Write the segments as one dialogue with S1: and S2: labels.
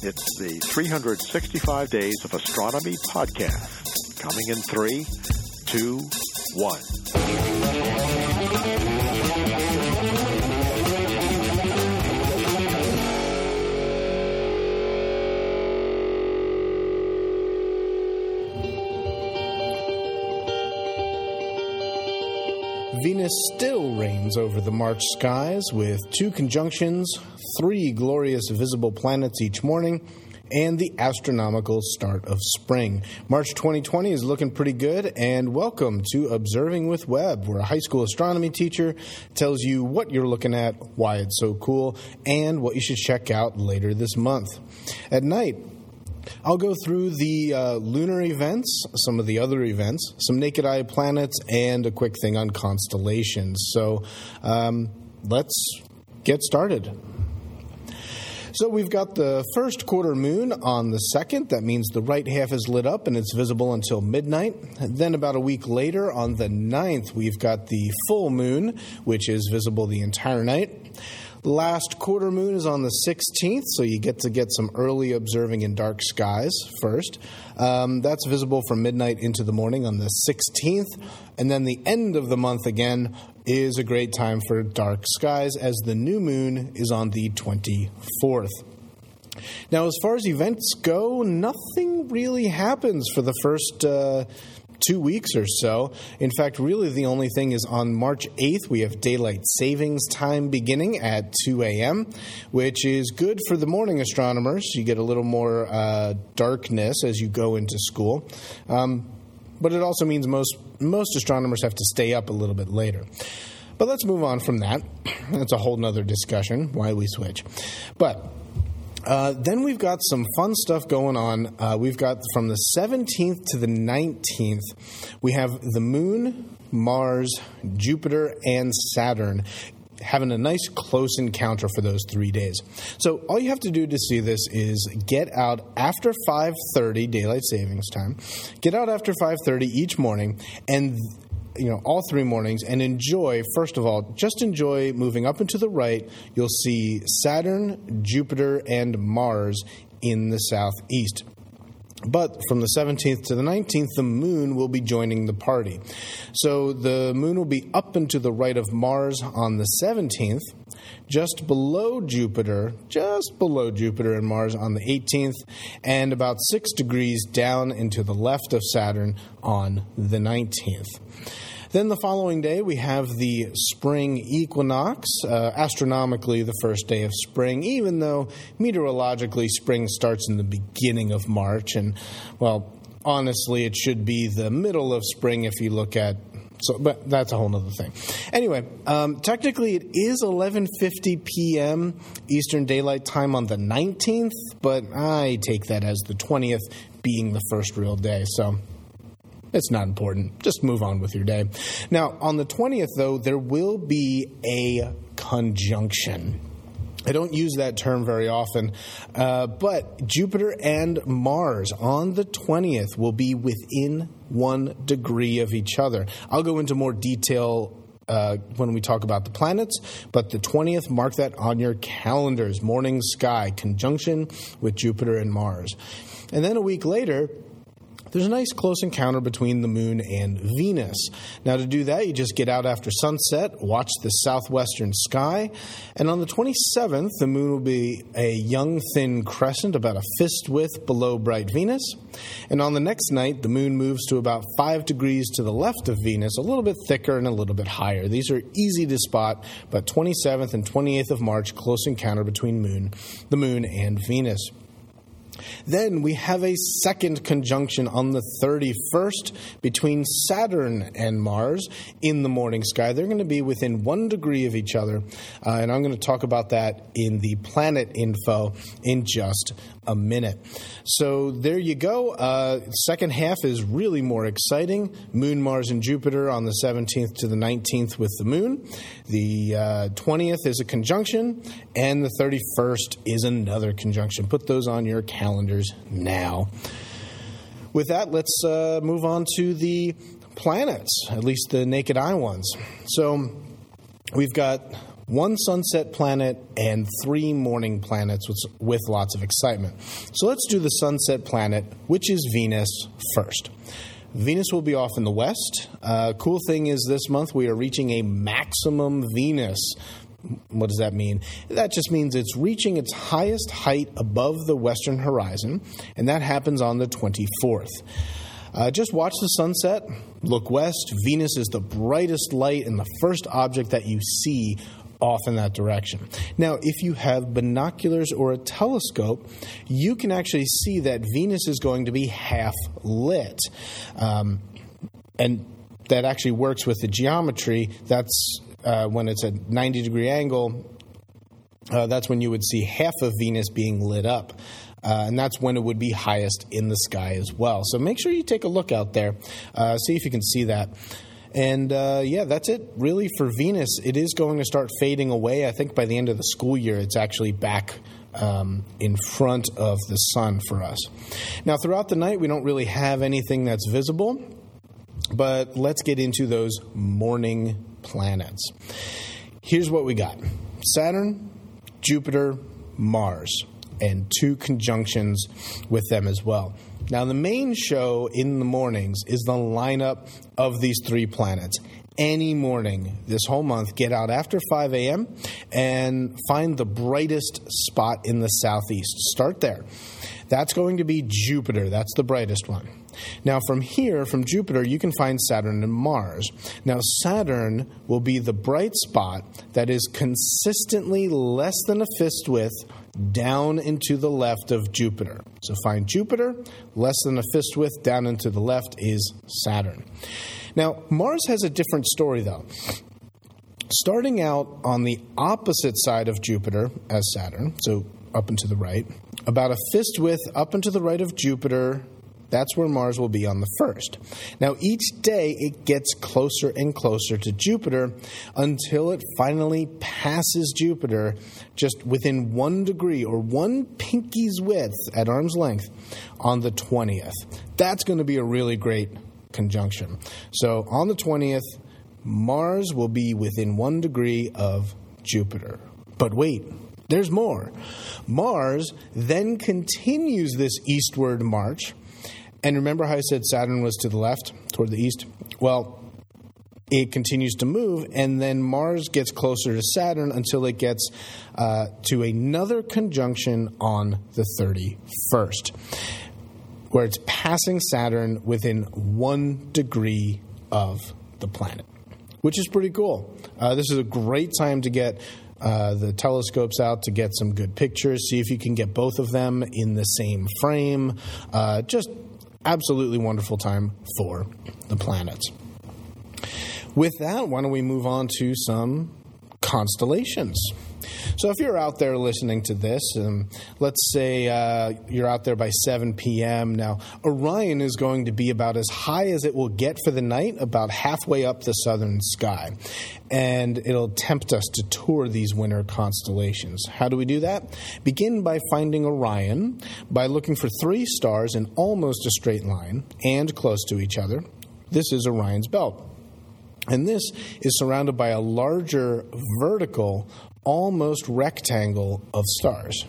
S1: It's the 365 Days of Astronomy podcast. Coming in three, two, one.
S2: Venus still reigns over the March skies with two conjunctions, three glorious visible planets each morning, and the astronomical start of spring. March 2020 is looking pretty good, and welcome to Observing with Webb, where a high school astronomy teacher tells you what you're looking at, why it's so cool, and what you should check out later this month. At night, I'll go through the uh, lunar events, some of the other events, some naked eye planets, and a quick thing on constellations. So um, let's get started. So we've got the first quarter moon on the second. That means the right half is lit up and it's visible until midnight. Then, about a week later, on the 9th, we've got the full moon, which is visible the entire night. Last quarter moon is on the 16th, so you get to get some early observing in dark skies first. Um, that's visible from midnight into the morning on the 16th. And then the end of the month again is a great time for dark skies as the new moon is on the 24th. Now, as far as events go, nothing really happens for the first. Uh, two weeks or so. In fact, really the only thing is on March 8th, we have daylight savings time beginning at 2 a.m., which is good for the morning astronomers. You get a little more uh, darkness as you go into school. Um, but it also means most, most astronomers have to stay up a little bit later. But let's move on from that. That's a whole nother discussion why we switch. But uh, then we've got some fun stuff going on. Uh, we've got from the 17th to the 19th, we have the Moon, Mars, Jupiter, and Saturn having a nice close encounter for those three days. So all you have to do to see this is get out after 5:30 daylight savings time. Get out after 5:30 each morning and you know all three mornings and enjoy first of all just enjoy moving up and to the right you'll see saturn jupiter and mars in the southeast but from the 17th to the 19th, the moon will be joining the party. So the moon will be up and to the right of Mars on the 17th, just below Jupiter, just below Jupiter and Mars on the 18th, and about six degrees down into the left of Saturn on the 19th. Then the following day, we have the spring equinox, uh, astronomically, the first day of spring, even though meteorologically, spring starts in the beginning of March. And, well, honestly, it should be the middle of spring if you look at so, but that's a whole other thing. Anyway, um, technically it is 11:50 p.m. Eastern Daylight Time on the 19th, but I take that as the 20th being the first real day. So it's not important. Just move on with your day. Now, on the 20th, though, there will be a conjunction. I don't use that term very often, uh, but Jupiter and Mars on the 20th will be within one degree of each other. I'll go into more detail uh, when we talk about the planets, but the 20th, mark that on your calendars. Morning sky, conjunction with Jupiter and Mars. And then a week later, there's a nice close encounter between the moon and Venus. Now, to do that, you just get out after sunset, watch the southwestern sky, and on the 27th, the moon will be a young, thin crescent about a fist width below bright Venus. And on the next night, the moon moves to about 5 degrees to the left of Venus, a little bit thicker and a little bit higher. These are easy to spot, but 27th and 28th of March, close encounter between moon, the moon and Venus. Then we have a second conjunction on the 31st between Saturn and Mars in the morning sky. They're going to be within one degree of each other, uh, and I'm going to talk about that in the planet info in just a minute. So there you go. Uh, second half is really more exciting. Moon, Mars, and Jupiter on the 17th to the 19th with the moon. The uh, 20th is a conjunction, and the 31st is another conjunction. Put those on your calendars now. With that, let's uh, move on to the planets, at least the naked eye ones. So we've got one sunset planet, and three morning planets with, with lots of excitement. So let's do the sunset planet, which is Venus, first. Venus will be off in the west. Uh, cool thing is, this month we are reaching a maximum Venus. What does that mean? That just means it's reaching its highest height above the western horizon, and that happens on the 24th. Uh, just watch the sunset, look west. Venus is the brightest light and the first object that you see off in that direction. Now, if you have binoculars or a telescope, you can actually see that Venus is going to be half lit. Um, and that actually works with the geometry. That's uh, when it's a 90 degree angle, uh, that's when you would see half of Venus being lit up. Uh, and that's when it would be highest in the sky as well. So make sure you take a look out there, uh, see if you can see that. And uh, yeah, that's it really for Venus. It is going to start fading away. I think by the end of the school year, it's actually back um, in front of the sun for us. Now, throughout the night, we don't really have anything that's visible, but let's get into those morning planets. Here's what we got Saturn, Jupiter, Mars, and two conjunctions with them as well. Now, the main show in the mornings is the lineup of these three planets. Any morning this whole month, get out after 5 a.m. and find the brightest spot in the southeast. Start there. That's going to be Jupiter. That's the brightest one. Now, from here, from Jupiter, you can find Saturn and Mars. Now, Saturn will be the bright spot that is consistently less than a fist width down into the left of Jupiter. So find Jupiter, less than a fist width down into the left is Saturn. Now, Mars has a different story, though. Starting out on the opposite side of Jupiter as Saturn, so up and to the right, about a fist width up and to the right of Jupiter that's where Mars will be on the first. Now, each day it gets closer and closer to Jupiter until it finally passes Jupiter just within one degree or one pinky's width at arm's length on the 20th. That's going to be a really great conjunction. So, on the 20th, Mars will be within one degree of Jupiter. But wait, there's more. Mars then continues this eastward march and remember how I said Saturn was to the left, toward the east? Well, it continues to move, and then Mars gets closer to Saturn until it gets uh, to another conjunction on the 31st, where it's passing Saturn within one degree of the planet, which is pretty cool. Uh, this is a great time to get uh, the telescopes out to get some good pictures. See if you can get both of them in the same frame. Uh, just absolutely wonderful time for the planets. With that, why don't we move on to some constellations? So, if you're out there listening to this, um, let's say uh, you're out there by 7 p.m. Now, Orion is going to be about as high as it will get for the night, about halfway up the southern sky. And it'll tempt us to tour these winter constellations. How do we do that? Begin by finding Orion by looking for three stars in almost a straight line and close to each other. This is Orion's belt. And this is surrounded by a larger vertical almost rectangle of stars.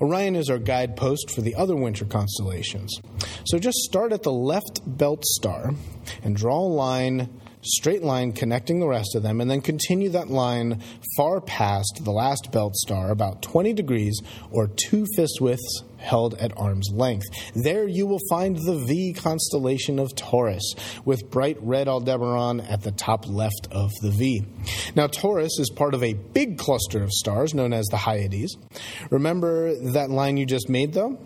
S2: Orion is our guidepost for the other winter constellations. So just start at the left belt star and draw a line straight line connecting the rest of them, and then continue that line far past the last belt star, about 20 degrees or two fist widths held at arm's length. There you will find the V constellation of Taurus, with bright red Aldebaran at the top left of the V. Now, Taurus is part of a big cluster of stars known as the Hyades. Remember that line you just made, though?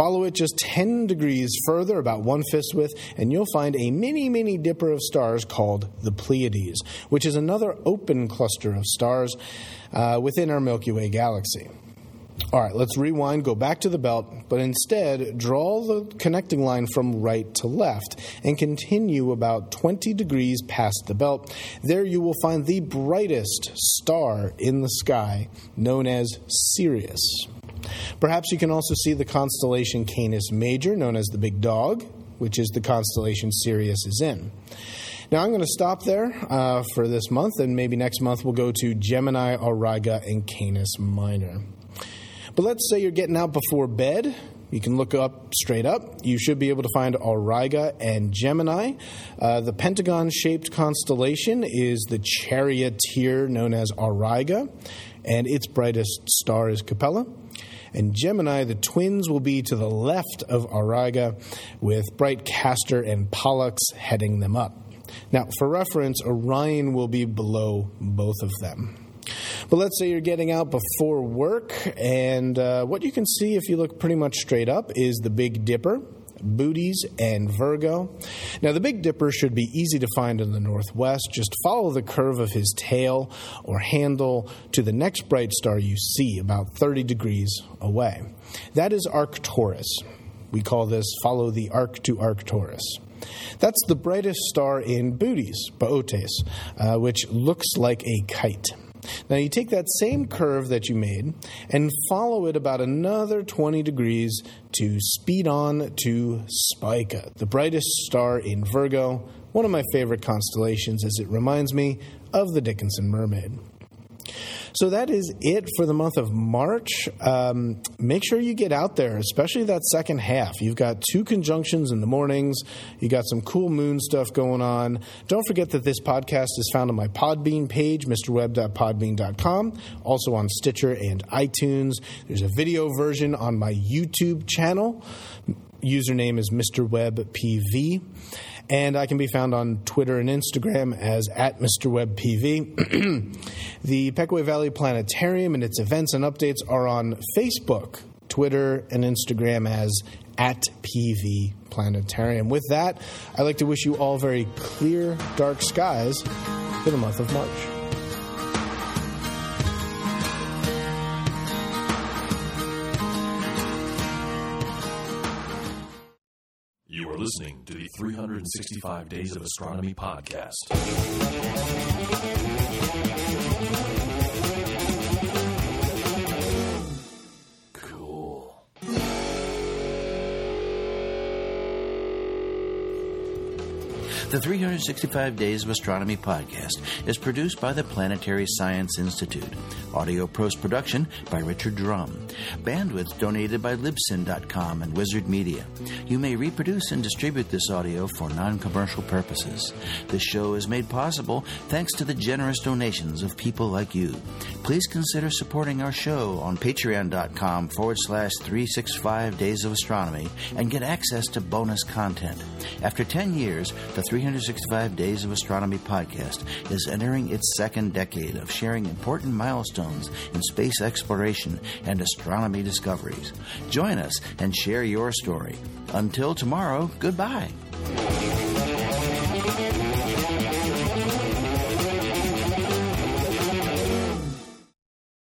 S2: Follow it just 10 degrees further, about one fist width, and you'll find a mini, mini dipper of stars called the Pleiades, which is another open cluster of stars uh, within our Milky Way galaxy. All right, let's rewind, go back to the belt, but instead draw the connecting line from right to left and continue about 20 degrees past the belt. There you will find the brightest star in the sky, known as Sirius. Perhaps you can also see the constellation Canis Major, known as the Big Dog, which is the constellation Sirius is in. Now, I'm going to stop there uh, for this month, and maybe next month we'll go to Gemini, Auriga, and Canis Minor. But let's say you're getting out before bed. You can look up straight up. You should be able to find Auriga and Gemini. Uh, the pentagon shaped constellation is the charioteer known as Auriga, and its brightest star is Capella. And Gemini, the twins will be to the left of Auriga, with bright Castor and Pollux heading them up. Now, for reference, Orion will be below both of them. But let's say you're getting out before work, and uh, what you can see if you look pretty much straight up is the Big Dipper. Bootes and Virgo. Now, the Big Dipper should be easy to find in the northwest. Just follow the curve of his tail or handle to the next bright star you see, about 30 degrees away. That is Arcturus. We call this follow the arc to Arcturus. That's the brightest star in Bootes, Bootes, uh, which looks like a kite. Now you take that same curve that you made and follow it about another 20 degrees to speed on to Spica, the brightest star in Virgo, one of my favorite constellations as it reminds me of the Dickinson Mermaid. So that is it for the month of March. Um, make sure you get out there, especially that second half. You've got two conjunctions in the mornings. You got some cool moon stuff going on. Don't forget that this podcast is found on my Podbean page, mrweb.podbean.com, also on Stitcher and iTunes. There's a video version on my YouTube channel. Username is MrWebPV and I can be found on Twitter and Instagram as at MrWebPV. the Pequea Valley Planetarium and its events and updates are on Facebook, Twitter, and Instagram as at PV Planetarium. With that, I'd like to wish you all very clear, dark skies for the month of March.
S3: Listening to the 365 Days of Astronomy podcast.
S4: The 365 Days of Astronomy podcast is produced by the Planetary Science Institute. Audio post production by Richard Drumm. Bandwidth donated by Libsyn.com and Wizzard Media. You may reproduce and distribute this audio for non commercial purposes. This show is made possible thanks to the generous donations of people like you. Please consider supporting our show on patreon.com forward slash 365 Days of Astronomy and get access to bonus content. After 10 years, the 365 Days of Astronomy podcast is entering its second decade of sharing important milestones in space exploration and astronomy discoveries. Join us and share your story. Until tomorrow, goodbye.